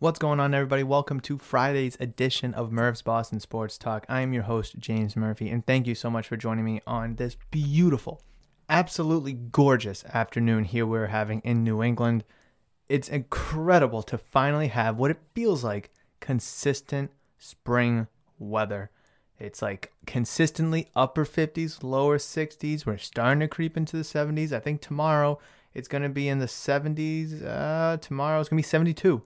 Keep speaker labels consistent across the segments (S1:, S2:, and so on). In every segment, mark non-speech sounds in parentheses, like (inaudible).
S1: What's going on, everybody? Welcome to Friday's edition of Murph's Boston Sports Talk. I am your host, James Murphy, and thank you so much for joining me on this beautiful, absolutely gorgeous afternoon here we're having in New England. It's incredible to finally have what it feels like consistent spring weather. It's like consistently upper 50s, lower 60s. We're starting to creep into the 70s. I think tomorrow it's going to be in the 70s. Uh, tomorrow it's going to be 72.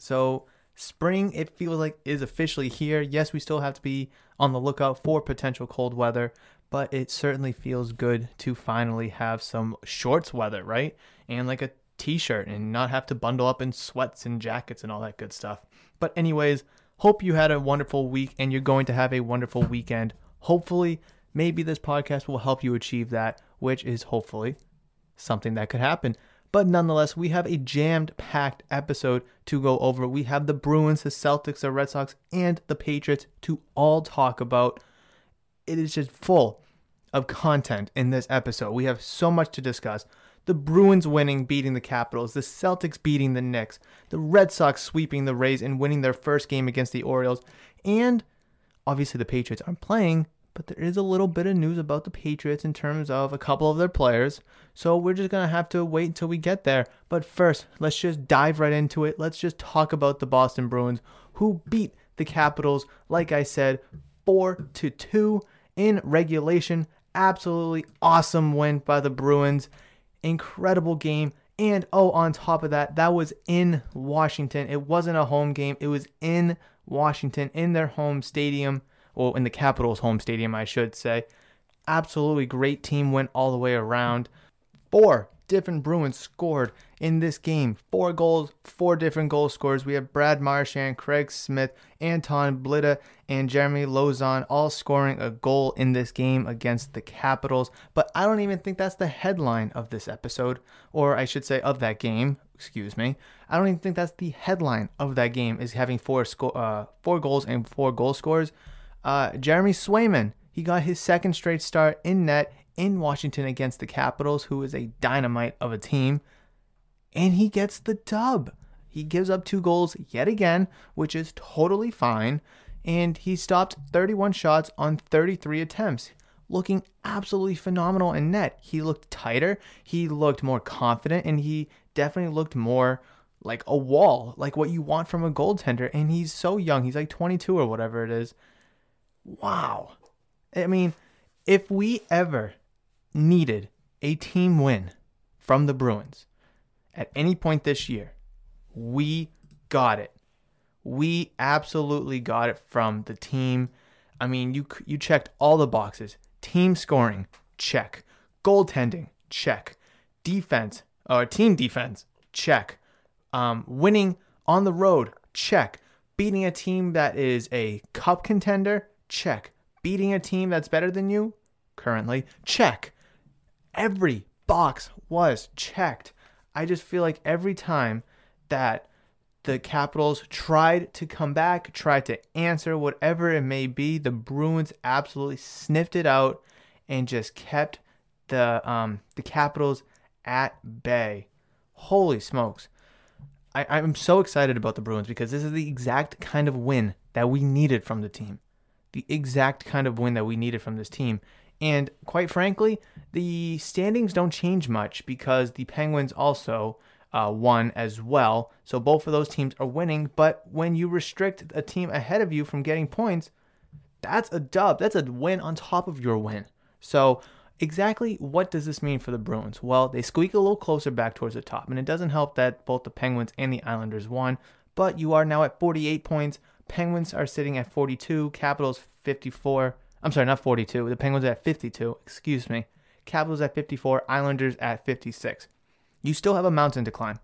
S1: So spring, it feels like, is officially here. Yes, we still have to be on the lookout for potential cold weather, but it certainly feels good to finally have some shorts weather, right? And like a t-shirt and not have to bundle up in sweats and jackets and all that good stuff. But anyways, hope you had a wonderful week and you're going to have a wonderful weekend. Hopefully, maybe this podcast will help you achieve that, which is hopefully something that could happen. But nonetheless, we have a jammed packed episode to go over. We have the Bruins, the Celtics, the Red Sox, and the Patriots to all talk about. It is just full of content in this episode. We have so much to discuss. The Bruins winning, beating the Capitals, the Celtics beating the Knicks, the Red Sox sweeping the Rays and winning their first game against the Orioles, and obviously the Patriots aren't playing, but there is a little bit of news about the Patriots in terms of a couple of their players. So we're just going to have to wait until we get there. But first, let's just dive right into it. Let's just talk about the Boston Bruins who beat the Capitals like I said 4 to 2 in regulation. Absolutely awesome win by the Bruins. Incredible game. And oh, on top of that, that was in Washington. It wasn't a home game. It was in Washington in their home stadium or in the Capitals' home stadium, I should say. Absolutely great team went all the way around. Four different Bruins scored in this game. Four goals, four different goal scorers. We have Brad Marchand, Craig Smith, Anton Blidda, and Jeremy Lauzon all scoring a goal in this game against the Capitals. But I don't even think that's the headline of this episode, or I should say of that game. Excuse me. I don't even think that's the headline of that game is having four uh, four goals and four goal scores. Uh, Jeremy Swayman, he got his second straight start in net in Washington against the Capitals, who is a dynamite of a team, and he gets the dub. He gives up two goals yet again, which is totally fine, and he stopped 31 shots on 33 attempts, looking absolutely phenomenal in net. He looked tighter, he looked more confident, and he definitely looked more like a wall, like what you want from a goaltender. And he's so young, he's like 22 or whatever it is. Wow. I mean, if we ever needed a team win from the Bruins at any point this year, we got it. We absolutely got it from the team. I mean, you you checked all the boxes. Team scoring, check. Goaltending, check. Defense, or team defense, check. Um, winning on the road, check. Beating a team that is a cup contender, check. Beating a team that's better than you, currently, check. Every box was checked. I just feel like every time that the Capitals tried to come back, tried to answer whatever it may be, the Bruins absolutely sniffed it out and just kept the um, the Capitals at bay. Holy smokes. I, I'm so excited about the Bruins because this is the exact kind of win that we needed from the team. The exact kind of win that we needed from this team. And quite frankly, the standings don't change much because the Penguins also uh, won as well. So both of those teams are winning. But when you restrict a team ahead of you from getting points, that's a dub. That's a win on top of your win. So exactly what does this mean for the Bruins? Well, they squeak a little closer back towards the top, and it doesn't help that both the Penguins and the Islanders won. But you are now at 48 points. Penguins are sitting at 42. Capitals 54. I'm sorry, not 42. The Penguins at 52. Excuse me. Capitals at 54. Islanders at 56. You still have a mountain to climb.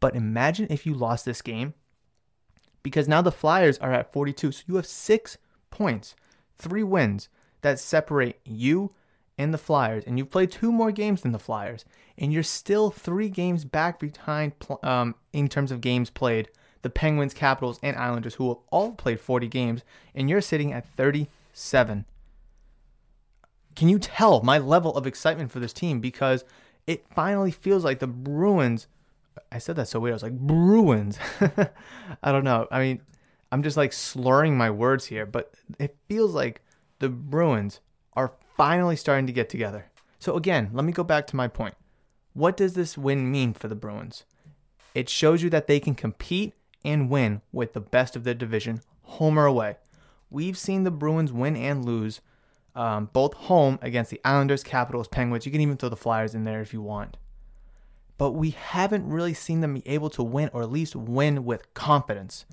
S1: But imagine if you lost this game because now the Flyers are at 42. So you have six points, three wins that separate you and the Flyers. And you've played two more games than the Flyers. And you're still three games back behind um, in terms of games played the Penguins, Capitals, and Islanders, who have all played 40 games. And you're sitting at 37. Can you tell my level of excitement for this team? Because it finally feels like the Bruins. I said that so weird. I was like Bruins. (laughs) I don't know. I mean, I'm just like slurring my words here, but it feels like the Bruins are finally starting to get together. So again, let me go back to my point. What does this win mean for the Bruins? It shows you that they can compete and win with the best of their division, home or away. We've seen the Bruins win and lose um, both home against the Islanders, Capitals, Penguins. You can even throw the Flyers in there if you want. But we haven't really seen them be able to win, or at least win with confidence.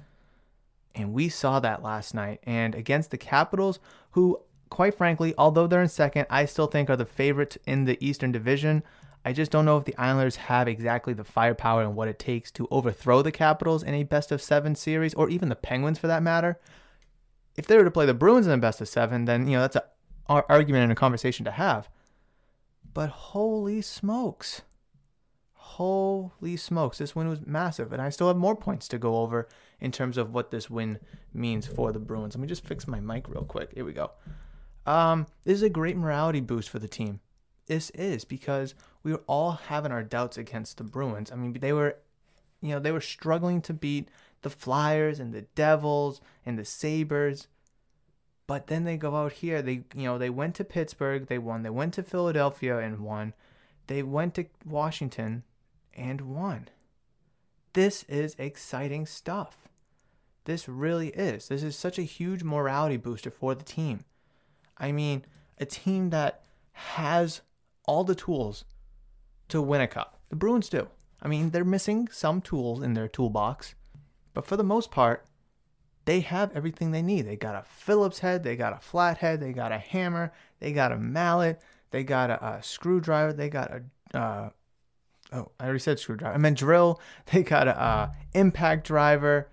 S1: And we saw that last night. And against the Capitals, who, quite frankly, although they're in second, I still think are the favorites in the Eastern Division. I just don't know if the Islanders have exactly the firepower and what it takes to overthrow the Capitals in a best of seven series, or even the Penguins for that matter. If they were to play the Bruins in a best of seven, then you know that's an argument and a conversation to have. But holy smokes. Holy smokes. This win was massive. And I still have more points to go over in terms of what this win means for the Bruins. Let me just fix my mic real quick. Here we go. Um, this is a great morality boost for the team. This is because we were all having our doubts against the Bruins. I mean, they were, you know, they were struggling to beat the Flyers and the Devils and the Sabres. But then they go out here. They you know they went to Pittsburgh, they won. They went to Philadelphia and won. They went to Washington and won. This is exciting stuff. This really is. This is such a huge morality booster for the team. I mean, a team that has all the tools to win a cup. The Bruins do. I mean, they're missing some tools in their toolbox, but for the most part, they have everything they need. They got a Phillips head, they got a flathead, they got a hammer, they got a mallet, they got a, a screwdriver, they got a uh, oh I already said screwdriver. I meant drill. (laughs) They got a impact driver.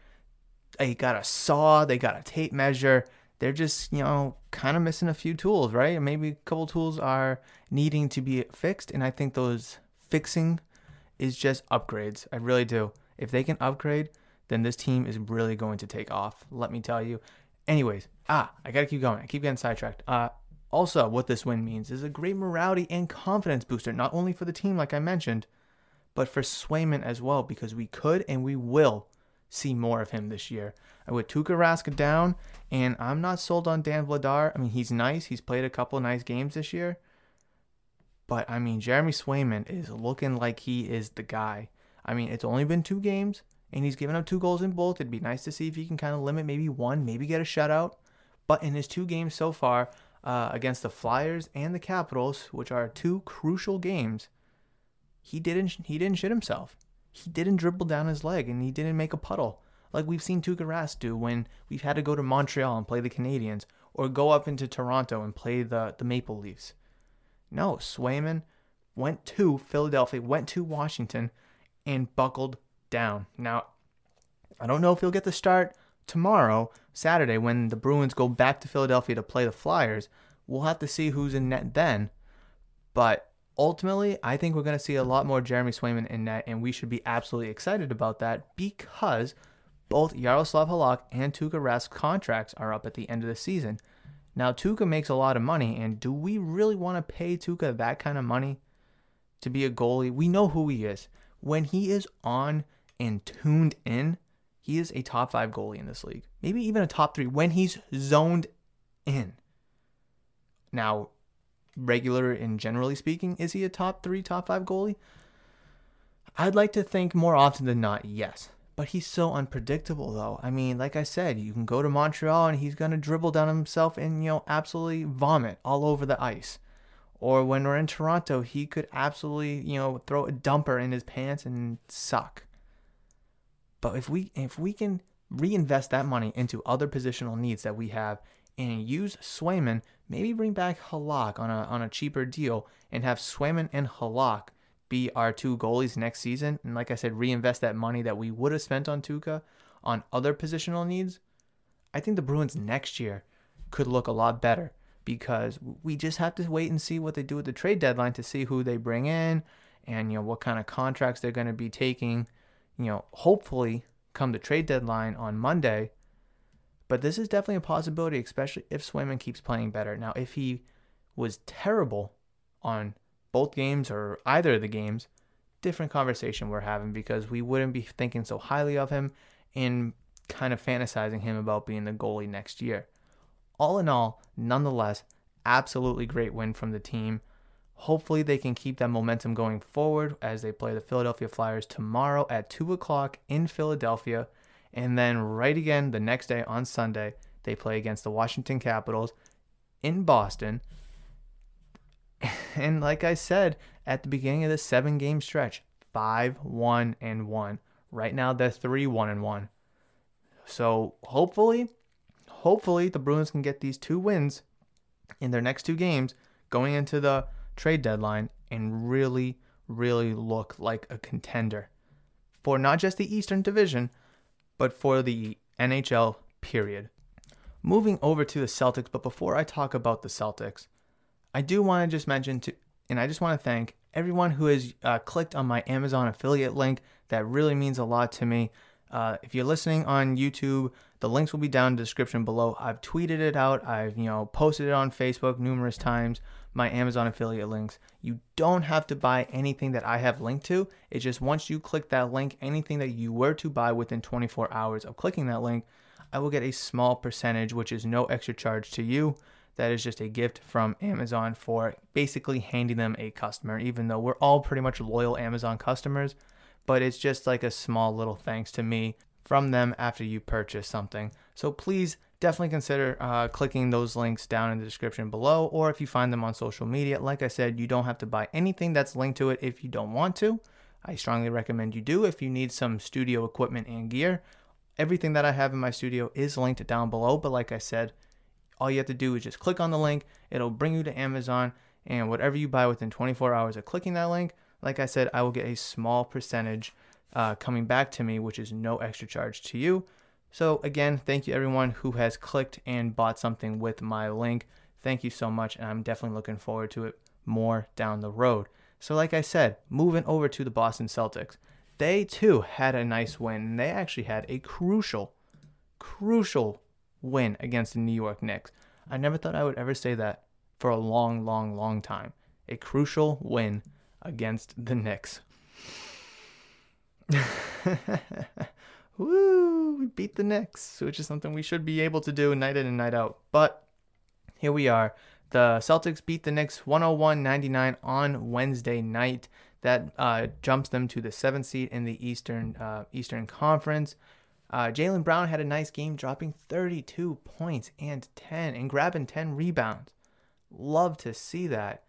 S1: They got a saw. They got a tape measure. They're just you know kind of missing a few tools, right? Maybe a couple tools are needing to be fixed, and I think those fixing is just upgrades. I really do. If they can upgrade then this team is really going to take off. Let me tell you. Anyways, ah, I gotta keep going. I keep getting sidetracked. Uh, also, what this win means is a great morality and confidence booster, not only for the team, like I mentioned, but for Swayman as well, because we could and we will see more of him this year. I with Tuukka Rask down, and I'm not sold on Dan Vladar. I mean, he's nice. He's played a couple nice games this year. But, I mean, Jeremy Swayman is looking like he is the guy. I mean, it's only been two games, and he's given up two goals in both. It'd be nice to see if he can kind of limit maybe one, maybe get a shutout. But in his two games so far uh, against the Flyers and the Capitals, which are two crucial games, he didn't he didn't shit himself. He didn't dribble down his leg and he didn't make a puddle like we've seen Tuukka Rask do when we've had to go to Montreal and play the Canadiens or go up into Toronto and play the the Maple Leafs. No, Swayman went to Philadelphia, went to Washington, and buckled down. Now, I don't know if he'll get the start tomorrow, Saturday, when the Bruins go back to Philadelphia to play the Flyers. We'll have to see who's in net then. But ultimately, I think we're going to see a lot more Jeremy Swayman in net, and we should be absolutely excited about that because both Yaroslav Halak and Tuukka Rask contracts are up at the end of the season. Now, Tuukka makes a lot of money, and do we really want to pay Tuukka that kind of money to be a goalie? We know who he is. When he is on and tuned in, he is a top five goalie in this league. Maybe even a top three when he's zoned in. Now, regular and generally speaking, is he a top three, top five goalie? I'd like to think more often than not, yes. But he's so unpredictable, though. I mean, like I said, you can go to Montreal and he's to dribble down himself and, you know, absolutely vomit all over the ice. Or when we're in Toronto, he could absolutely, you know, throw a dumper in his pants and suck. But if we if we can reinvest that money into other positional needs that we have and use Swayman, maybe bring back Halak on a on a cheaper deal and have Swayman and Halak be our two goalies next season. And like I said, reinvest that money that we would have spent on Tuukka on other positional needs. I think the Bruins next year could look a lot better because we just have to wait and see what they do with the trade deadline to see who they bring in and you know what kind of contracts they're going to be taking you know, hopefully come the trade deadline on Monday. But this is definitely a possibility, especially if Swayman keeps playing better. Now, if he was terrible on both games or either of the games, different conversation we're having because we wouldn't be thinking so highly of him and kind of fantasizing him about being the goalie next year. All in all, nonetheless, absolutely great win from the team. Hopefully, they can keep that momentum going forward as they play the Philadelphia Flyers tomorrow at 2 o'clock in Philadelphia. And then, right again the next day on Sunday, they play against the Washington Capitals in Boston. (laughs) And like I said at the beginning of the seven game stretch, 5 1 and 1. Right now, they're 3 1 and 1. So hopefully, hopefully the Bruins can get these two wins in their next two games going into the trade deadline and really, really look like a contender for not just the Eastern Division, but for the NHL period. Moving over to the Celtics, but before I talk about the Celtics, I do want to just mention to, and I just want to thank everyone who has uh, clicked on my Amazon affiliate link. That really means a lot to me. Uh, if you're listening on YouTube, the links will be down in the description below. I've tweeted it out. I've you know posted it on Facebook numerous times my Amazon affiliate links. You don't have to buy anything that I have linked to. It's just once you click that link, anything that you were to buy within 24 hours of clicking that link, I will get a small percentage, which is no extra charge to you. That is just a gift from Amazon for basically handing them a customer, even though we're all pretty much loyal Amazon customers. But it's just like a small little thanks to me from them after you purchase something. So please definitely consider uh, clicking those links down in the description below, or if you find them on social media. Like I said, you don't have to buy anything that's linked to it if you don't want to. I strongly recommend you do if you need some studio equipment and gear. Everything that I have in my studio is linked down below, but like I said, all you have to do is just click on the link, it'll bring you to Amazon, and whatever you buy within 24 hours of clicking that link, like I said, I will get a small percentage uh, coming back to me, which is no extra charge to you. So, again, thank you everyone who has clicked and bought something with my link. Thank you so much, and I'm definitely looking forward to it more down the road. So, like I said, moving over to the Boston Celtics, they too had a nice win. and They actually had a crucial, crucial win against the New York Knicks. I never thought I would ever say that for a long, long, long time. A crucial win against the Knicks. (laughs) woo, we beat the Knicks, which is something we should be able to do night in and night out. But here we are. The Celtics beat the Knicks 101 99 on Wednesday night. That uh, jumps them to the seventh seed in the Eastern uh, Eastern Conference. Uh, Jaylen Brown had a nice game, dropping 32 points and 10 and grabbing 10 rebounds. Love to see that.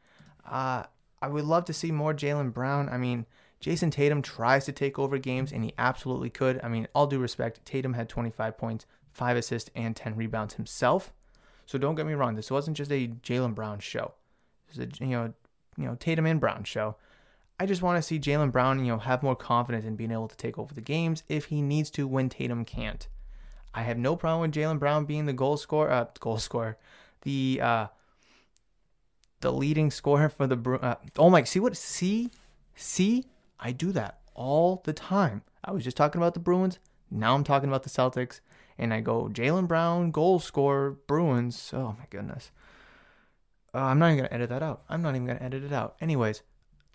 S1: Uh, I would love to see more Jaylen Brown. I mean, Jayson Tatum tries to take over games, and he absolutely could. I mean, all due respect, Tatum had 25 points, 5 assists, and 10 rebounds himself. So don't get me wrong, this wasn't just a Jaylen Brown show. It was a you know, you know, Tatum and Brown show. I just want to see Jaylen Brown, you know, have more confidence in being able to take over the games if he needs to when Tatum can't. I have no problem with Jaylen Brown being the goal scorer, uh, goal scorer, the uh, the leading scorer for the. Uh, oh my! See what? See, see I do that all the time. I was just talking about the Bruins. Now I'm talking about the Celtics. And I go, Jaylen Brown, goal scorer, Bruins. Oh my goodness. Uh, I'm not even to edit that out. I'm not even to edit it out. Anyways,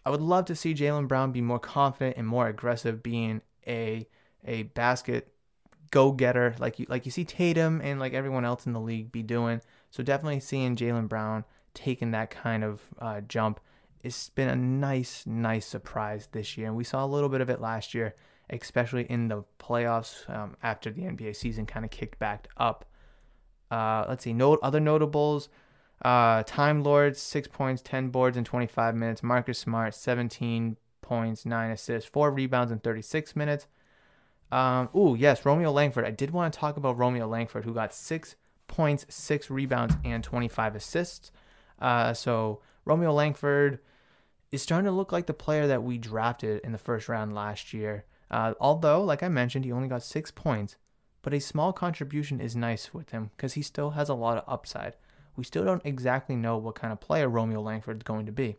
S1: I would love to see Jaylen Brown be more confident and more aggressive, being a a basket go getter like you like you see Tatum and like everyone else in the league be doing. So definitely seeing Jaylen Brown taking that kind of uh, jump it's been a nice, nice surprise this year. And we saw a little bit of it last year, especially in the playoffs um, after the NBA season kind of kicked back up. Uh, let's see, note other notables. Uh, Time Lords, six points, 10 boards in 25 minutes. Marcus Smart, 17 points, nine assists, four rebounds in 36 minutes. Um, ooh, yes, Romeo Langford. I did want to talk about Romeo Langford, who got six points, six rebounds, and 25 assists. Uh, so Romeo Langford is starting to look like the player that we drafted in the first round last year. Uh, although, like I mentioned, he only got six points, but a small contribution is nice with him because he still has a lot of upside. We still don't exactly know what kind of player Romeo Langford is going to be.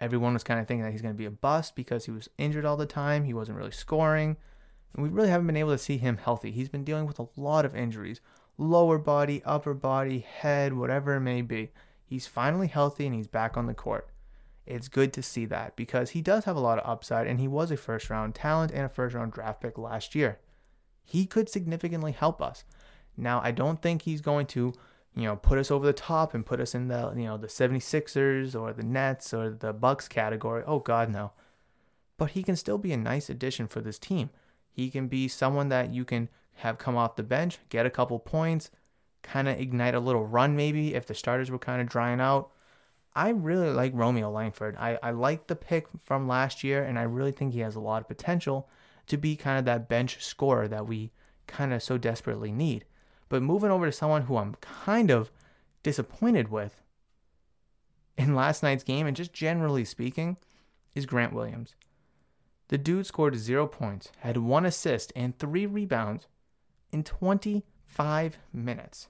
S1: Everyone was kind of thinking that he's going to be a bust because he was injured all the time. He wasn't really scoring. And we really haven't been able to see him healthy. He's been dealing with a lot of injuries lower body, upper body, head, whatever it may be. He's finally healthy and he's back on the court. It's good to see that because he does have a lot of upside and he was a first round talent and a first round draft pick last year. He could significantly help us. Now, I don't think he's going to, you know, put us over the top and put us in the, you know, the 76ers or the Nets or the Bucks category. Oh god, no. But he can still be a nice addition for this team. He can be someone that you can have come off the bench, get a couple points, kind of ignite a little run maybe if the starters were kind of drying out. I really like Romeo Langford. I, I like the pick from last year, and I really think he has a lot of potential to be kind of that bench scorer that we kind of so desperately need. But moving over to someone who I'm kind of disappointed with in last night's game, and just generally speaking, is Grant Williams. The dude scored zero points, had one assist, and three rebounds in 25 minutes.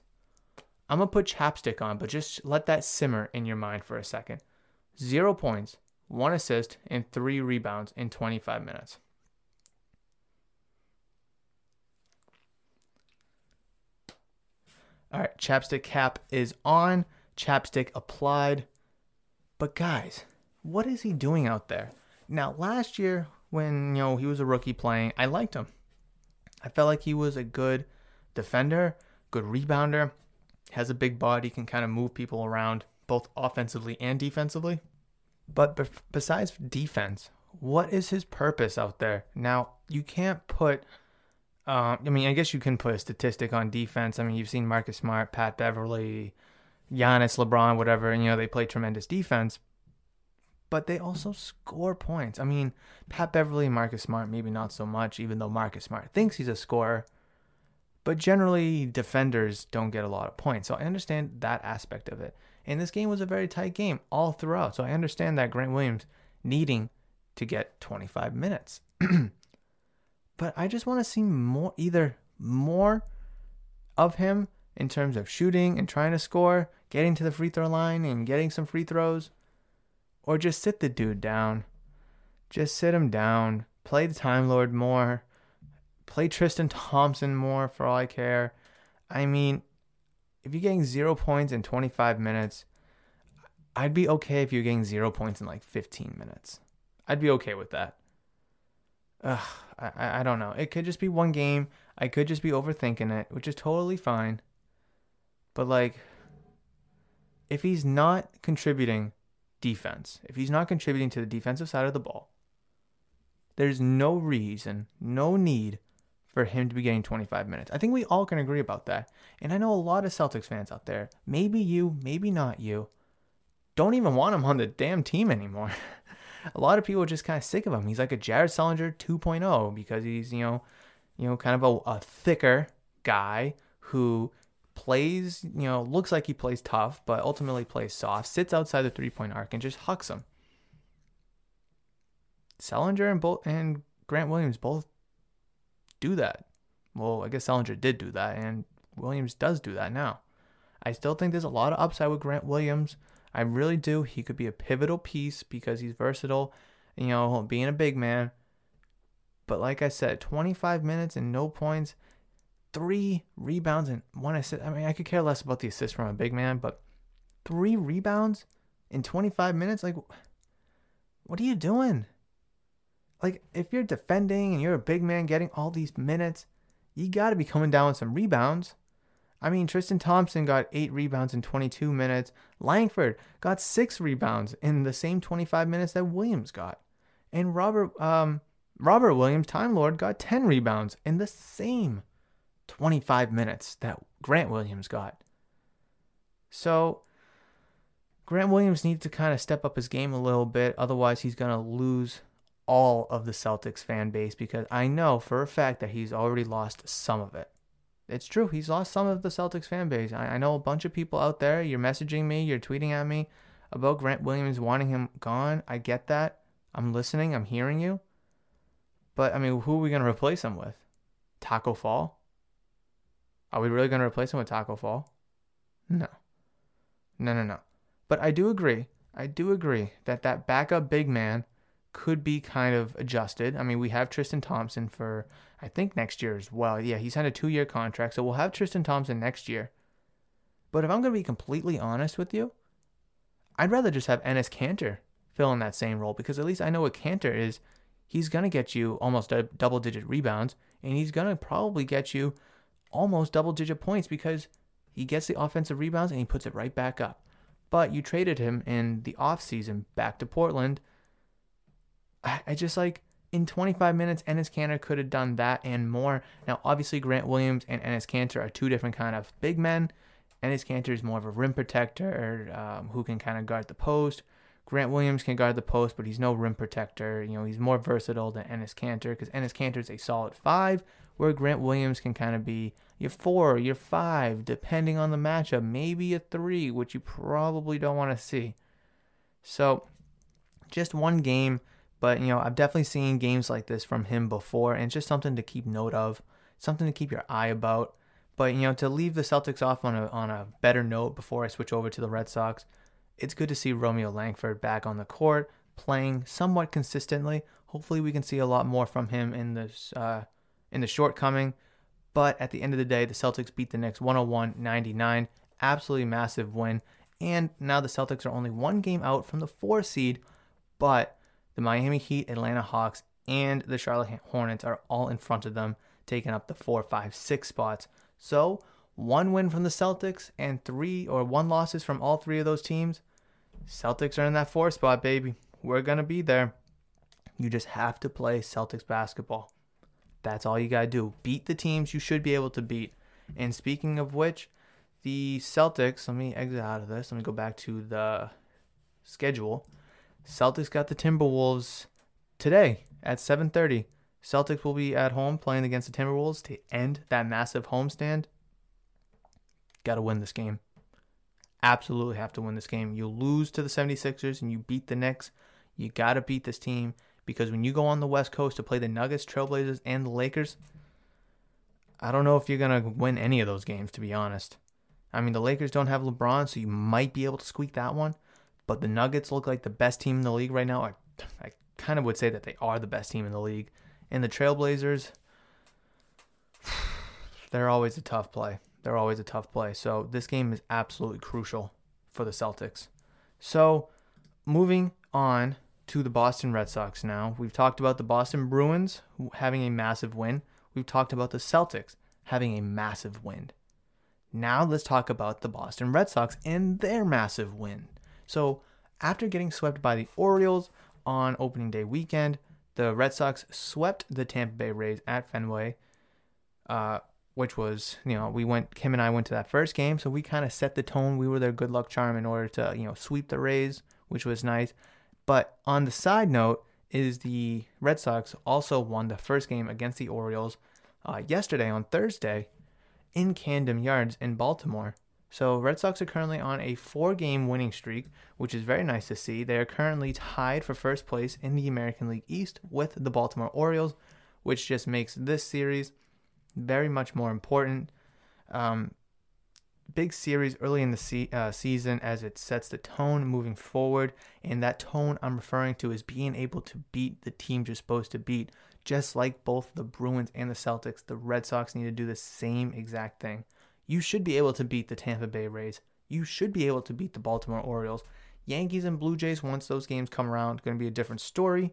S1: I'm going to put chapstick on, but just let that simmer in your mind for a second. Zero points, one assist, and three rebounds in 25 minutes. All right, chapstick cap is on, chapstick applied. But guys, what is he doing out there? Now, last year when, you know, he was a rookie playing, I liked him. I felt like he was a good defender, good rebounder, has a big body, can kind of move people around both offensively and defensively. But be- besides defense, what is his purpose out there? Now, you can't put uh, I mean, I guess you can put a statistic on defense. I mean, you've seen Marcus Smart, Pat Beverley, Giannis, LeBron, whatever, and you know they play tremendous defense, but they also score points. I mean, Pat Beverley, Marcus Smart, maybe not so much, even though Marcus Smart thinks he's a scorer. But generally, defenders don't get a lot of points. So I understand that aspect of it. And this game was a very tight game all throughout. So I understand that Grant Williams needing to get 25 minutes. (clears throat) but I just want to see more, either more of him in terms of shooting and trying to score, getting to the free throw line and getting some free throws, or just sit the dude down. Just sit him down. Play the Time Lord more. Play Tristan Thompson more for all I care. I mean, if you're getting zero points in 25 minutes, I'd be okay if you're getting zero points in like 15 minutes. I'd be okay with that. Ugh, I, I don't know. It could just be one game. I could just be overthinking it, which is totally fine. But like, if he's not contributing defense, if he's not contributing to the defensive side of the ball, there's no reason, no need for him to be getting 25 minutes. I think we all can agree about that. And I know a lot of Celtics fans out there, maybe you, maybe not you, don't even want him on the damn team anymore. (laughs) a lot of people are just kind of sick of him. He's like a Jared Sullinger 2.0 because he's, you know, you know, kind of a, a thicker guy who plays, you know, looks like he plays tough, but ultimately plays soft, sits outside the three point arc and just hucks him. Sullinger and both and Grant Williams both do that. Well, I guess Sullinger did do that, and Williams does do that now. I still think there's a lot of upside with Grant Williams. I really do. He could be a pivotal piece because he's versatile, you know, being a big man. But like I said, 25 minutes and no points, three rebounds and one assist. I mean, I could care less about the assist from a big man, but three rebounds in 25 minutes? Like, what are you doing? Like, if you're defending and you're a big man getting all these minutes, you got to be coming down with some rebounds. I mean, Tristan Thompson got eight rebounds in 22 minutes. Langford got six rebounds in the same 25 minutes that Williams got. And Robert um, Robert Williams, Time Lord, got 10 rebounds in the same 25 minutes that Grant Williams got. So Grant Williams needs to kind of step up his game a little bit. Otherwise, he's going to lose all of the Celtics fan base because I know for a fact that he's already lost some of it. It's true. He's lost some of the Celtics fan base. I, I know a bunch of people out there. You're messaging me, you're tweeting at me about Grant Williams wanting him gone. I get that. I'm listening. I'm hearing you. But I mean, who are we going to replace him with? Tacko Fall? Are we really going to replace him with Tacko Fall? No. No, no, no. But I do agree. I do agree that that backup big man could be kind of adjusted. I mean, we have Tristan Thompson for I think next year as well. Yeah, he signed a two year contract, so we'll have Tristan Thompson next year. But if I'm going to be completely honest with you, I'd rather just have Enes Kanter fill in that same role because at least I know what Kanter is. He's going to get you almost a double digit rebounds, and he's going to probably get you almost double digit points because he gets the offensive rebounds and he puts it right back up. But you traded him in the offseason back to Portland. I, I just like in 25 minutes, Enes Kanter could have done that and more. Now, obviously, Grant Williams and Enes Kanter are two different kind of big men. Enes Kanter is more of a rim protector um, who can kind of guard the post. Grant Williams can guard the post, but he's no rim protector. You know, he's more versatile than Enes Kanter because Enes Kanter is a solid five, where Grant Williams can kind of be your four, your five, depending on the matchup, maybe a three, which you probably don't want to see. So, just one game but, you know, I've definitely seen games like this from him before, and it's just something to keep note of, something to keep your eye about. But, you know, to leave the Celtics off on a, on a better note before I switch over to the Red Sox, it's good to see Romeo Langford back on the court, playing somewhat consistently. Hopefully, we can see a lot more from him in this uh, in the shortcoming. But at the end of the day, the Celtics beat the Knicks 101 99. Absolutely massive win. And now the Celtics are only one game out from the four seed, but the Miami Heat, Atlanta Hawks, and the Charlotte Hornets are all in front of them, taking up the four, five, six spots. So, one win from the Celtics and three or one losses from all three of those teams. Celtics are in that four spot, baby. We're going to be there. You just have to play Celtics basketball. That's all you got to do. Beat the teams you should be able to beat. And speaking of which, the Celtics, let me exit out of this. Let me go back to the schedule. Celtics got the Timberwolves today at 7:30. Celtics will be at home playing against the Timberwolves to end that massive homestand. Got to win this game. Absolutely have to win this game. You lose to the 76ers and you beat the Knicks. You got to beat this team because when you go on the West Coast to play the Nuggets, Trailblazers, and the Lakers, I don't know if you're going to win any of those games, to be honest. I mean, the Lakers don't have LeBron, so you might be able to squeak that one. But the Nuggets look like the best team in the league right now. I, I kind of would say that they are the best team in the league. And the Trailblazers, (sighs) they're always a tough play. They're always a tough play. So this game is absolutely crucial for the Celtics. So moving on to the Boston Red Sox now. We've talked about the Boston Bruins having a massive win. We've talked about the Celtics having a massive win. Now let's talk about the Boston Red Sox and their massive win. So, after getting swept by the Orioles on opening day weekend, the Red Sox swept the Tampa Bay Rays at Fenway, uh, which was, you know, we went, Kim and I went to that first game, so we kind of set the tone. We were their good luck charm in order to, you know, sweep the Rays, which was nice. But on the side note, is the Red Sox also won the first game against the Orioles uh, yesterday on Thursday in Camden Yards in Baltimore. So Red Sox are currently on a four-game winning streak, which is very nice to see. They are currently tied for first place in the American League East with the Baltimore Orioles, which just makes this series very much more important. Um, big series early in the se- uh, season as it sets the tone moving forward, and that tone I'm referring to is being able to beat the teams you're supposed to beat. Just like both the Bruins and the Celtics, the Red Sox need to do the same exact thing you should be able to beat the Tampa Bay Rays. You should be able to beat the Baltimore Orioles. Yankees and Blue Jays, once those games come around, going to be a different story.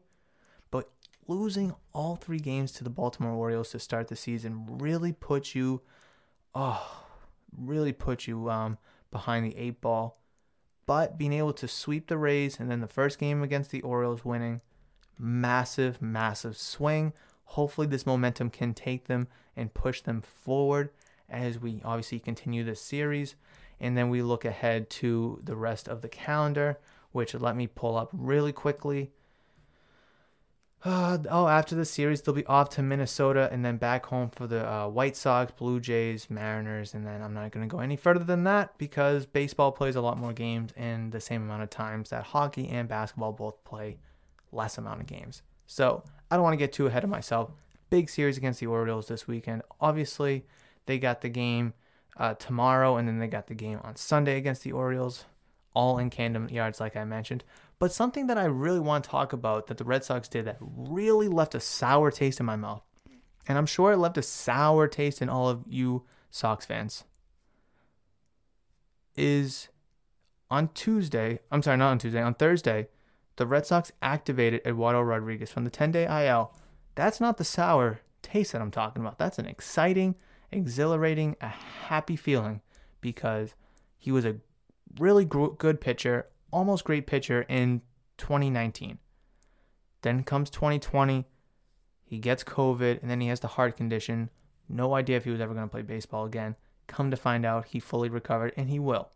S1: But losing all three games to the Baltimore Orioles to start the season really puts you, oh, really put you um, behind the eight ball. But being able to sweep the Rays and then the first game against the Orioles winning, massive, massive swing. Hopefully, this momentum can take them and push them forward as we obviously continue this series. And then we look ahead to the rest of the calendar, which let me pull up really quickly. Uh, (sighs) oh, after the series, they'll be off to Minnesota and then back home for the uh, White Sox, Blue Jays, Mariners, and then I'm not going to go any further than that because baseball plays a lot more games in the same amount of times that hockey and basketball both play less amount of games. So I don't want to get too ahead of myself. Big series against the Orioles this weekend. Obviously, they got the game uh, tomorrow, and then they got the game on Sunday against the Orioles, all in Camden Yards, like I mentioned. But something that I really want to talk about that the Red Sox did that really left a sour taste in my mouth, and I'm sure it left a sour taste in all of you Sox fans, is on Tuesday. I'm sorry, not on Tuesday, on Thursday, the Red Sox activated Eduardo Rodriguez from the 10 day IL. That's not the sour taste that I'm talking about. That's an exciting, exhilarating, a happy feeling because he was a really good pitcher almost great pitcher in 2019. Then comes 2020. He gets COVID and then he has the heart condition. No idea if he was ever going to play baseball again. Come to find out, he fully recovered and he will.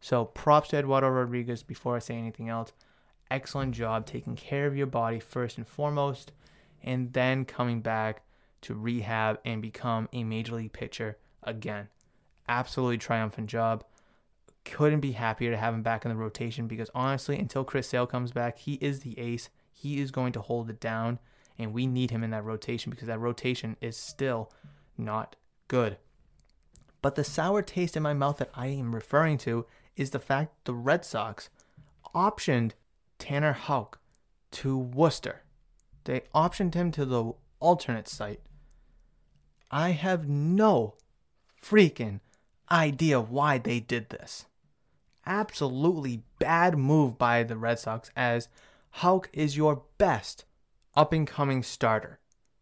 S1: So props to Eduardo Rodriguez before I say anything else. Excellent job taking care of your body first and foremost, and then coming back to rehab and become a major league pitcher again. Absolutely triumphant job couldn't be happier to have him back in the rotation because honestly, until Chris Sale comes back, he is the ace. He is going to hold it down, and we need him in that rotation because that rotation is still not good. But the sour taste in my mouth that I am referring to is the fact the Red Sox optioned Tanner Houck to Worcester. They optioned him to the alternate site. I have no freaking idea why they did this absolutely bad move by the Red Sox as Houck is your best up and coming starter.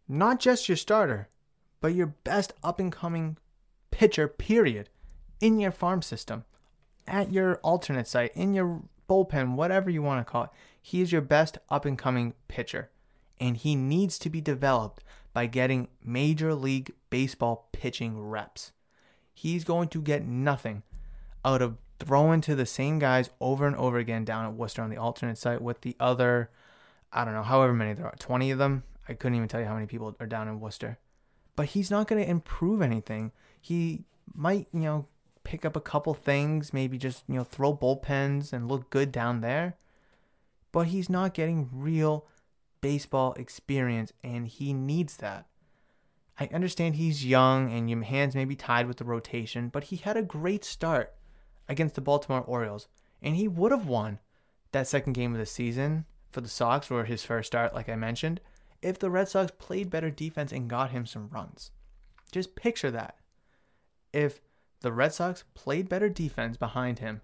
S1: Not just your starter, but your best up and coming pitcher, period, in your farm system, at your alternate site, in your bullpen, whatever you want to call it. He is your best up and coming pitcher, and he needs to be developed by getting Major League Baseball pitching reps. He's going to get nothing out of throwing to the same guys over and over again down at Worcester on the alternate site with the other, I don't know, however many there are, 20 of them. I couldn't even tell you how many people are down in Worcester. But he's not going to improve anything. He might, you know, pick up a couple things, maybe just, you know, throw bullpens and look good down there. But he's not getting real baseball experience, and he needs that. I understand he's young and your hands may be tied with the rotation, but he had a great start against the Baltimore Orioles, and he would have won that second game of the season for the Sox or his first start, like I mentioned, if the Red Sox played better defense and got him some runs. Just picture that. If the Red Sox played better defense behind him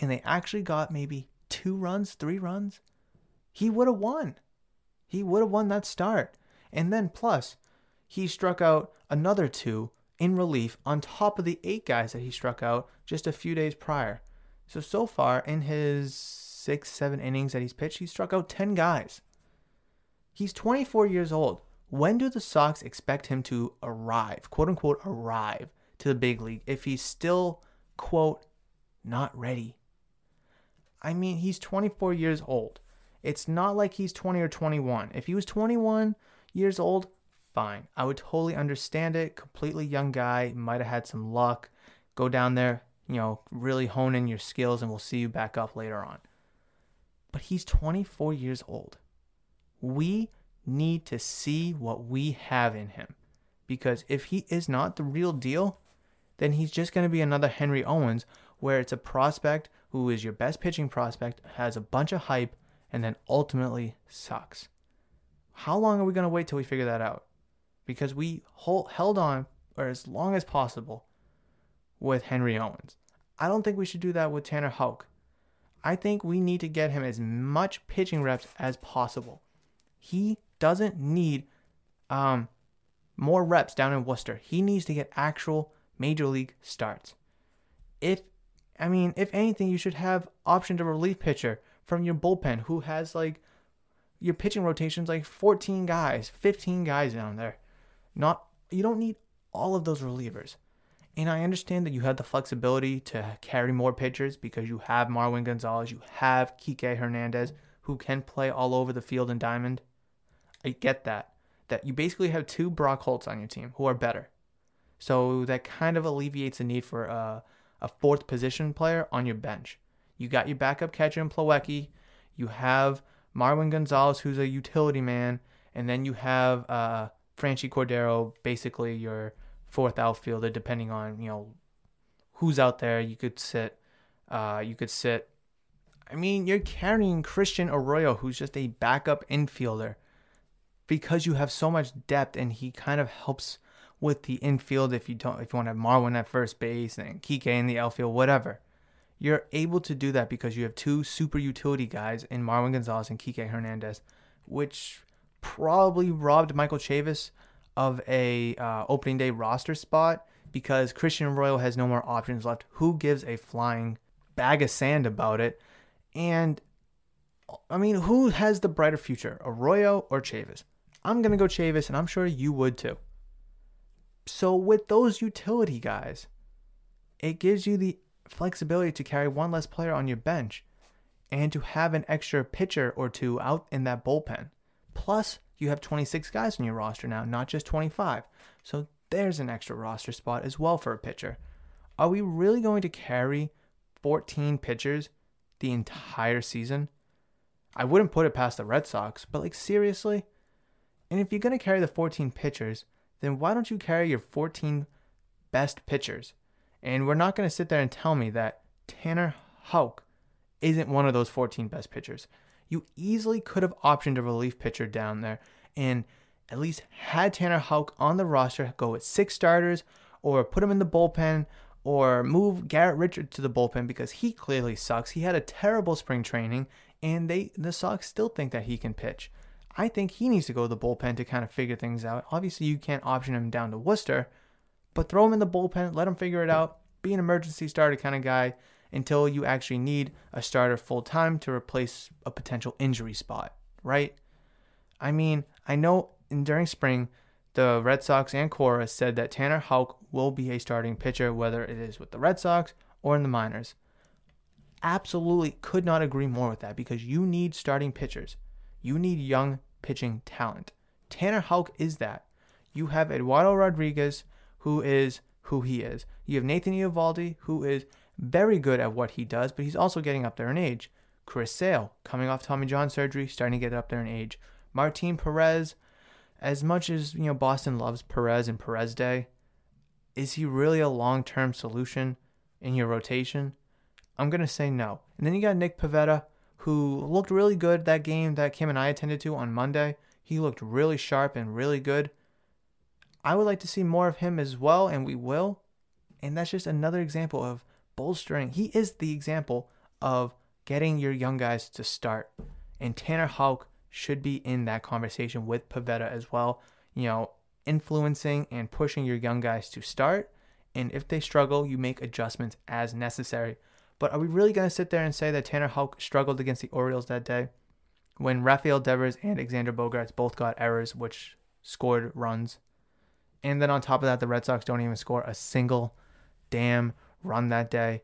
S1: and they actually got maybe two runs, three runs, he would have won. He would have won that start. And then plus, he struck out another two in relief on top of the eight guys that he struck out just a few days prior. So, so far in his six, seven innings that he's pitched, he struck out 10 guys. He's 24 years old. When do the Sox expect him to arrive, quote unquote, arrive to the big league if he's still, quote, not ready? I mean, he's 24 years old. It's not like he's 20 or 21. If he was 21 years old, fine. I would totally understand it. Completely young guy, might have had some luck. Go down there, you know, really hone in your skills, and we'll see you back up later on. But he's 24 years old. We need to see what we have in him. Because if he is not the real deal, then he's just going to be another Henry Owens, where it's a prospect who is your best pitching prospect, has a bunch of hype, and then ultimately sucks. How long are we going to wait till we figure that out? because we hold, held on for as long as possible with Henry Owens. I don't think we should do that with Tanner Houck. I think we need to get him as much pitching reps as possible. He doesn't need um, more reps down in Worcester. He needs to get actual major league starts. if I mean, if anything, you should have option to relief pitcher from your bullpen who has like your pitching rotations like 14 guys, 15 guys down there. Not you don't need all of those relievers. And I understand that you have the flexibility to carry more pitchers because you have Marwin Gonzalez, you have Kike Hernandez who can play all over the field in diamond. I get that. That you basically have two Brock Holts on your team who are better. So that kind of alleviates the need for a, a fourth position player on your bench. You got your backup catcher in Plawecki. You have Marwin Gonzalez, who's a utility man. And then you have uh, Franchy Cordero, basically your fourth outfielder, depending on, you know, who's out there. You could sit, uh, you could sit. I mean, you're carrying Christian Arroyo, who's just a backup infielder, because you have so much depth, and he kind of helps with the infield if you don't if you want to have Marwin at first base and Kike in the outfield, whatever. You're able to do that because you have two super utility guys in Marwin Gonzalez and Kike Hernandez, which probably robbed Michael Chavis of a uh, opening day roster spot because Christian Arroyo has no more options left. Who gives a flying bag of sand about it? And I mean, who has the brighter future, Arroyo or Chavis? I'm gonna go Chavis, and I'm sure you would too. So with those utility guys, it gives you the flexibility to carry one less player on your bench and to have an extra pitcher or two out in that bullpen. Plus, you have 26 guys on your roster now, not just 25. So there's an extra roster spot as well for a pitcher. Are we really going to carry 14 pitchers the entire season? I wouldn't put it past the Red Sox, but like seriously? And if you're going to carry the 14 pitchers, then why don't you carry your 14 best pitchers? And we're not going to sit there and tell me that Tanner Houck isn't one of those 14 best pitchers. You easily could have optioned a relief pitcher down there and at least had Tanner Houck on the roster, go with six starters, or put him in the bullpen, or move Garrett Richard to the bullpen because he clearly sucks. He had a terrible spring training, and they the Sox still think that he can pitch. I think he needs to go to the bullpen to kind of figure things out. Obviously, you can't option him down to Worcester, but throw him in the bullpen, let him figure it out, be an emergency starter kind of guy until you actually need a starter full time to replace a potential injury spot, right? I mean, I know in, during spring, the Red Sox and Cora said that Tanner Houck will be a starting pitcher, whether it is with the Red Sox or in the minors. Absolutely could not agree more with that because you need starting pitchers. You need young pitching talent. Tanner Houck is that. You have Eduardo Rodriguez, who is who he is. You have Nathan Eovaldi, who is very good at what he does, but he's also getting up there in age. Chris Sale, coming off Tommy John surgery, starting to get up there in age. Martin Perez, as much as you know Boston loves Perez and Perez Day, is he really a long-term solution in your rotation? I'm gonna say no. And then you got Nick Pivetta, who looked really good that game that Kim and I attended to on Monday. He looked really sharp and really good. I would like to see more of him as well, and we will. And that's just another example of bolstering. He is the example of getting your young guys to start. And Tanner Houck should be in that conversation with Pivetta as well. You know, influencing and pushing your young guys to start. And if they struggle, you make adjustments as necessary. But are we really going to sit there and say that Tanner Houck struggled against the Orioles that day? When Rafael Devers and Xander Bogaerts both got errors, which scored runs. And then on top of that, the Red Sox don't even score a single damn run that day.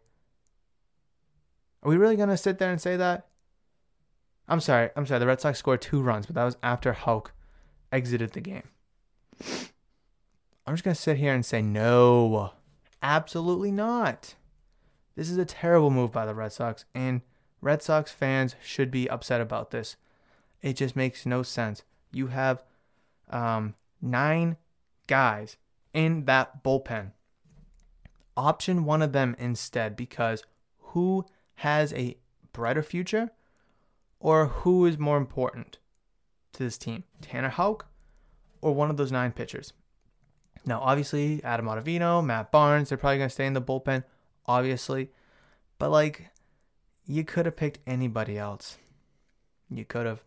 S1: Are we really going to sit there and say that? I'm sorry. I'm sorry. The Red Sox scored two runs, but that was after Houck exited the game. I'm just going to sit here and say no. Absolutely not. This is a terrible move by the Red Sox, and Red Sox fans should be upset about this. It just makes no sense. You have um, nine guys in that bullpen. Option one of them instead because who has a brighter future or who is more important to this team? Tanner Houck or one of those nine pitchers? Now, obviously, Adam Ottavino, Matt Barnes, they're probably going to stay in the bullpen obviously. But like, you could have picked anybody else. You could have.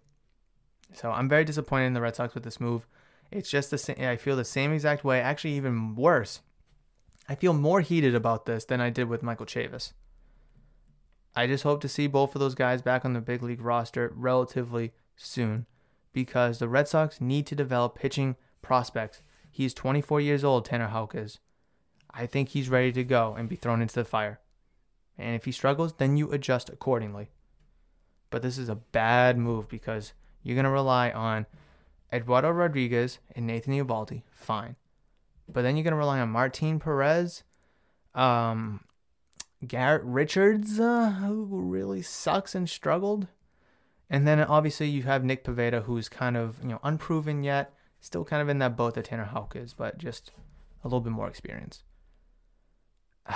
S1: So I'm very disappointed in the Red Sox with this move. It's just the same. I feel the same exact way. Actually, even worse. I feel more heated about this than I did with Michael Chavis. I just hope to see both of those guys back on the big league roster relatively soon because the Red Sox need to develop pitching prospects. He's 24 years old, Tanner Houck is. I think he's ready to go and be thrown into the fire. And if he struggles, then you adjust accordingly. But this is a bad move because you're going to rely on Eduardo Rodriguez and Nathan Eovaldi. Fine. But then you're going to rely on Martin Perez, um, Garrett Richards, uh, who really sucks and struggled. And then obviously you have Nick Pivetta, who's kind of you know unproven yet, still kind of in that boat that Tanner Houck is, but just a little bit more experience. (sighs)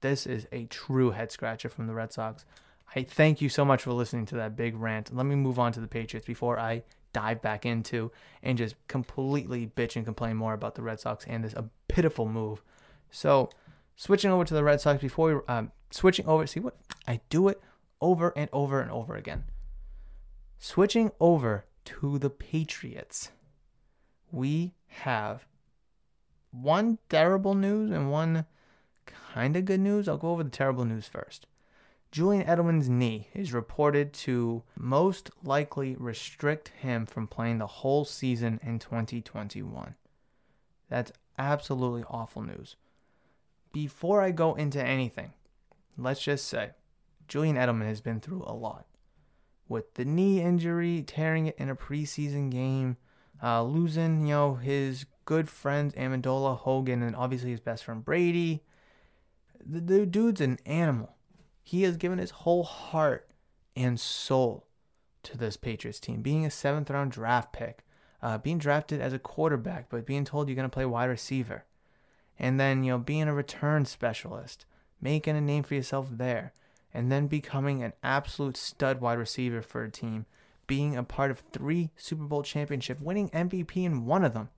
S1: this is a true head scratcher from the Red Sox. I thank you so much for listening to that big rant. Let me move on to the Patriots before I dive back into and just completely bitch and complain more about the Red Sox and this a pitiful move. So, switching over to the Red Sox before we um, switching over. See what I do it over and over and over again. Switching over to the Patriots, we have one terrible news and one kind of good news. I'll go over the terrible news first. Julian Edelman's knee is reported to most likely restrict him from playing the whole season in 2021. That's absolutely awful news. Before I go into anything, let's just say Julian Edelman has been through a lot. With the knee injury, tearing it in a preseason game, uh, losing, you know, his good friends Amendola, Hogan, and obviously his best friend Brady. The, the dude's an animal. He has given his whole heart and soul to this Patriots team, being a seventh round draft pick, uh, being drafted as a quarterback, but being told you're going to play wide receiver. And then, you know, being a return specialist, making a name for yourself there, and then becoming an absolute stud wide receiver for a team, being a part of three Super Bowl championship, winning MVP in one of them.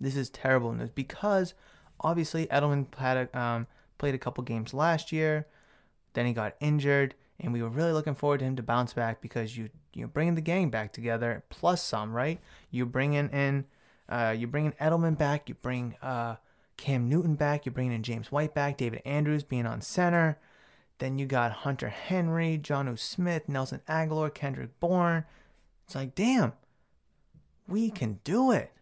S1: This is terrible news because obviously Edelman had a, um, played a couple games last year. Then he got injured, and we were really looking forward to him to bounce back because you you're bringing the gang back together plus some, right? You bringing in uh, you bringing Edelman back, you bring uh, Cam Newton back, you're bringing in James White back, David Andrews being on center. Then you got Hunter Henry, Jonnu Smith, Nelson Agholor, Kendrick Bourne. It's like, damn, we can do it.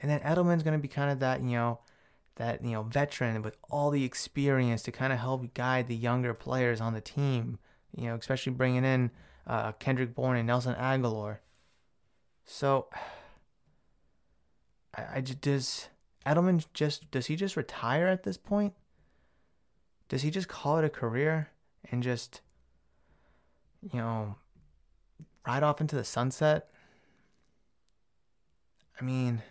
S1: And then Edelman's going to be kind of that, you know, that you know veteran with all the experience to kind of help guide the younger players on the team. You know, especially bringing in uh, Kendrick Bourne and Nelson Agholor. So, I, I just does Edelman just does he just retire at this point? Does he just call it a career and just you know ride off into the sunset? I mean,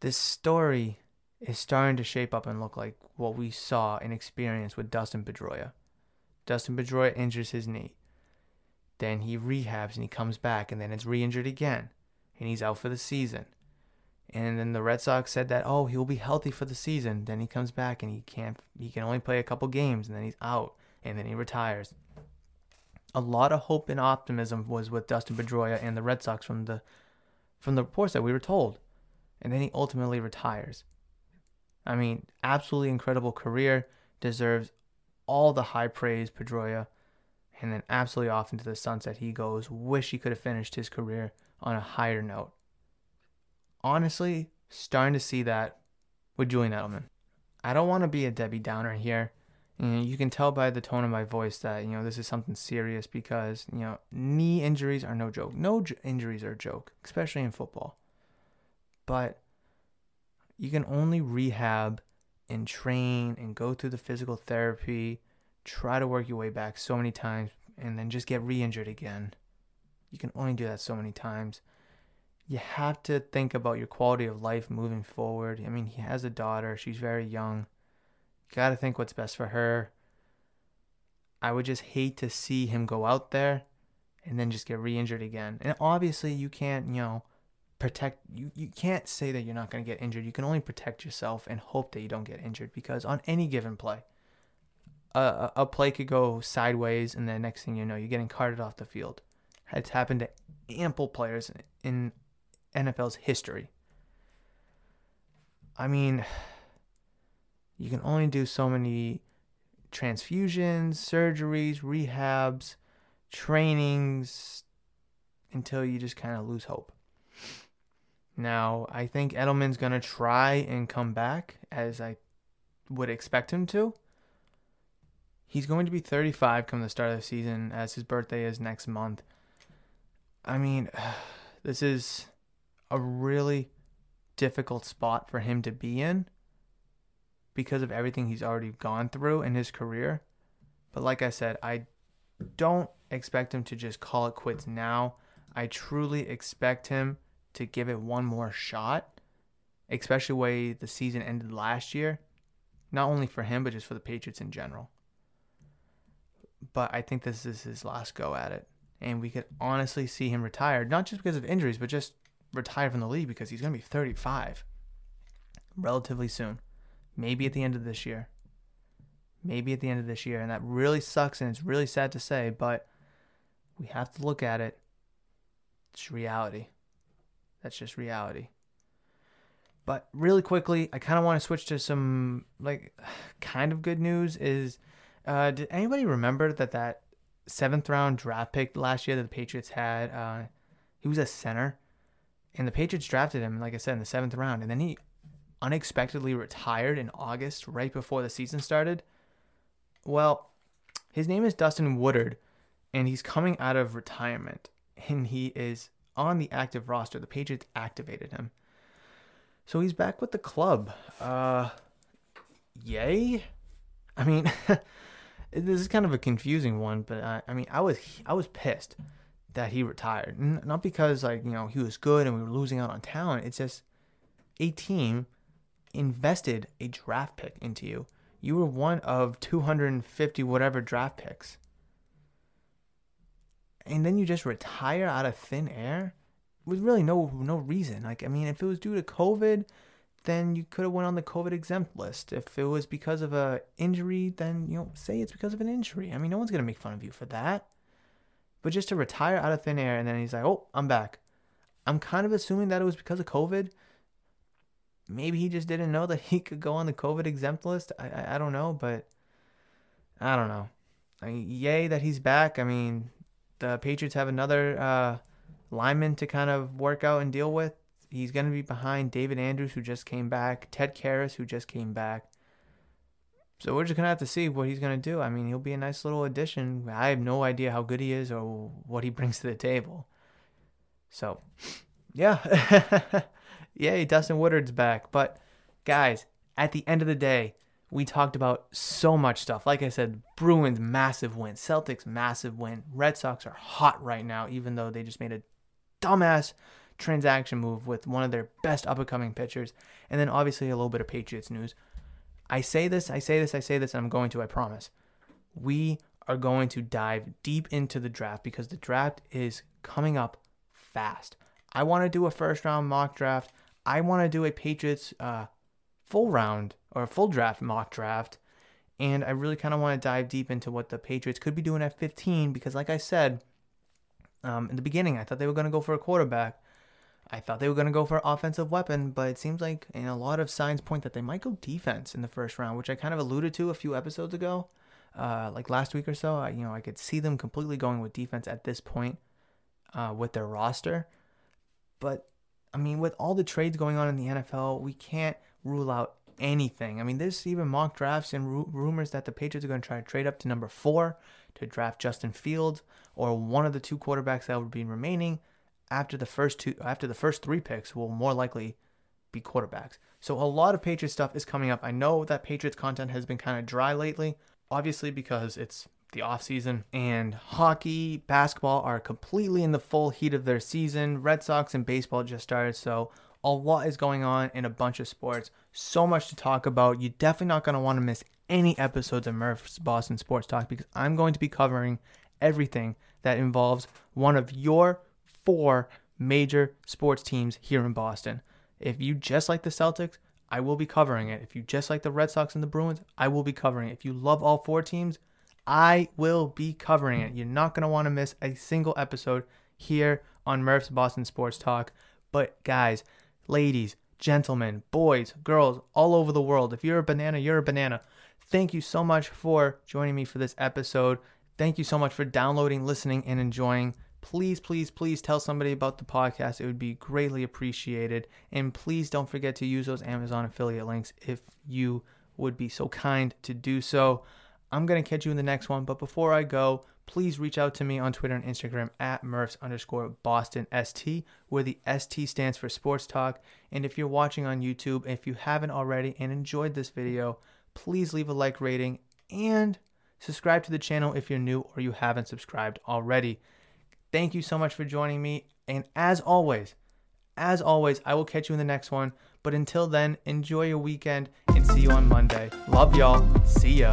S1: this story is starting to shape up and look like what we saw and experienced with Dustin Pedroia. Dustin Pedroia injures his knee. Then he rehabs and he comes back, and then it's re injured again, and he's out for the season. And then the Red Sox said that, oh, he'll be healthy for the season. Then he comes back and he can't, he can only play a couple games, and then he's out, and then he retires. A lot of hope and optimism was with Dustin Pedroia and the Red Sox from the from the reports that we were told. And then he ultimately retires. I mean, absolutely incredible career, deserves all the high praise, Pedroia. And then absolutely off into the sunset he goes. Wish he could have finished his career on a higher note. Honestly, starting to see that with Julian Edelman. I don't want to be a Debbie Downer here. You, you can tell by the tone of my voice that you know this is something serious because you know knee injuries are no joke. No j- injuries are a joke, especially in football. But you can only rehab and train and go through the physical therapy, try to work your way back so many times, and then just get re injured again. You can only do that so many times. You have to think about your quality of life moving forward. I mean, he has a daughter, she's very young. You got to think what's best for her. I would just hate to see him go out there and then just get re injured again. And obviously, you can't, you know, protect you you can't say that you're not going to get injured. You can only protect yourself and hope that you don't get injured because on any given play a, a play could go sideways and then next thing you know you're getting carted off the field. It's happened to ample players in NFL's history. I mean, you can only do so many transfusions, surgeries, rehabs, trainings until you just kind of lose hope. Now, I think Edelman's going to try and come back as I would expect him to. He's going to be 35 come the start of the season, as his birthday is next month. I mean, (sighs) this is a really difficult spot for him to be in because of everything he's already gone through in his career. But like I said, I don't expect him to just call it quits now. I truly expect him to give it one more shot, especially the way the season ended last year. Not only for him, but just for the Patriots in general. But I think this is his last go at it. And we could honestly see him retired, not just because of injuries, but just retire from the league because he's going to be 35 relatively soon. Maybe at the end of this year. Maybe at the end of this year. And that really sucks and it's really sad to say, but we have to look at it. It's reality. That's just reality. But really quickly, I kind of want to switch to some like (sighs) kind of good news. Is uh, did anybody remember that that seventh round draft pick last year that the Patriots had? Uh, he was a center, and the Patriots drafted him, like I said, in the seventh round, and then he unexpectedly retired in August, right before the season started. Well, his name is Dustin Woodard, and he's coming out of retirement, and he is on the active roster. The Patriots activated him. So he's back with the club. Uh yay? I mean, (laughs) this is kind of a confusing one, but I, I mean, I was I was pissed that he retired. N- not because like, you know, he was good and we were losing out on talent. It's just a team invested a draft pick into you. You were one of 250 whatever draft picks and then you just retire out of thin air with really no no reason. Like I mean, if it was due to COVID, then you could have went on the COVID exempt list. If it was because of a injury, then you know say it's because of an injury. I mean, no one's gonna make fun of you for that. But just to retire out of thin air and then he's like, oh, I'm back. I'm kind of assuming that it was because of COVID. Maybe he just didn't know that he could go on the COVID exempt list. I I, I don't know, but I don't know. I mean, yay that he's back. I mean, the Patriots have another uh, lineman to kind of work out and deal with. He's going to be behind David Andrews, who just came back, Ted Karras, who just came back. So we're just going to have to see what he's going to do. I mean, he'll be a nice little addition. I have no idea how good he is or what he (laughs) brings to the table. So, yeah. (laughs) Yay, Dustin Woodard's back. But, guys, at the end of the day, we talked about so much stuff. Like I said, Bruins massive win, Celtics massive win. Red Sox are hot right now, even though they just made a dumbass transaction move with one of their best up and coming pitchers. And then obviously a little bit of Patriots news. I say this, I say this, I say this, and I'm going to, I promise. We are going to dive deep into the draft because the draft is coming up fast. I want to do a first round mock draft. I want to do a Patriots uh, full round or a full draft mock draft. And I really kind of want to dive deep into what the Patriots could be doing at 15 because, like I said um, in the beginning, I thought they were going to go for a quarterback. I thought they were going to go for an offensive weapon, but it seems like and a lot of signs point that they might go defense in the first round, which I kind of alluded to a few episodes ago, uh, like last week or so. I, you know, I could see them completely going with defense at this point uh, with their roster. But I mean, with all the trades going on in the NFL, we can't rule out anything. I mean, there's even mock drafts and ru- rumors that the Patriots are going to try to trade up to number four to draft Justin Fields or one of the two quarterbacks that would be remaining after the first two after the first three picks will more likely be quarterbacks. So a lot of Patriots stuff is coming up. I know that Patriots content has been kind of dry lately, obviously because it's the off season and hockey, basketball are completely in the full heat of their season. Red Sox and baseball just started, so a lot is going on in a bunch of sports. So much to talk about. You're definitely not going to want to miss any episodes of Murph's Boston Sports Talk because I'm going to be covering everything that involves one of your four major sports teams here in Boston. If you just like the Celtics, I will be covering it. If you just like the Red Sox and the Bruins, I will be covering it. If you love all four teams, I will be covering it. You're not going to want to miss a single episode here on Murph's Boston Sports Talk. But guys, ladies, gentlemen, boys, girls, all over the world. If you're a banana, you're a banana. Thank you so much for joining me for this episode. Thank you so much for downloading, listening, and enjoying. Please, please, please tell somebody about the podcast. It would be greatly appreciated. And please don't forget to use those Amazon affiliate links if you would be so kind to do so. I'm going to catch you in the next one. But before I go, please reach out to me on Twitter and Instagram at Murphs underscore Boston ST, where the ST stands for Sports Talk. And if you're watching on YouTube, if you haven't already and enjoyed this video, please leave a like rating and subscribe to the channel if you're new or you haven't subscribed already. Thank you so much for joining me. And as always, as always, I will catch you in the next one. But until then, enjoy your weekend and see you on Monday. Love y'all. See ya.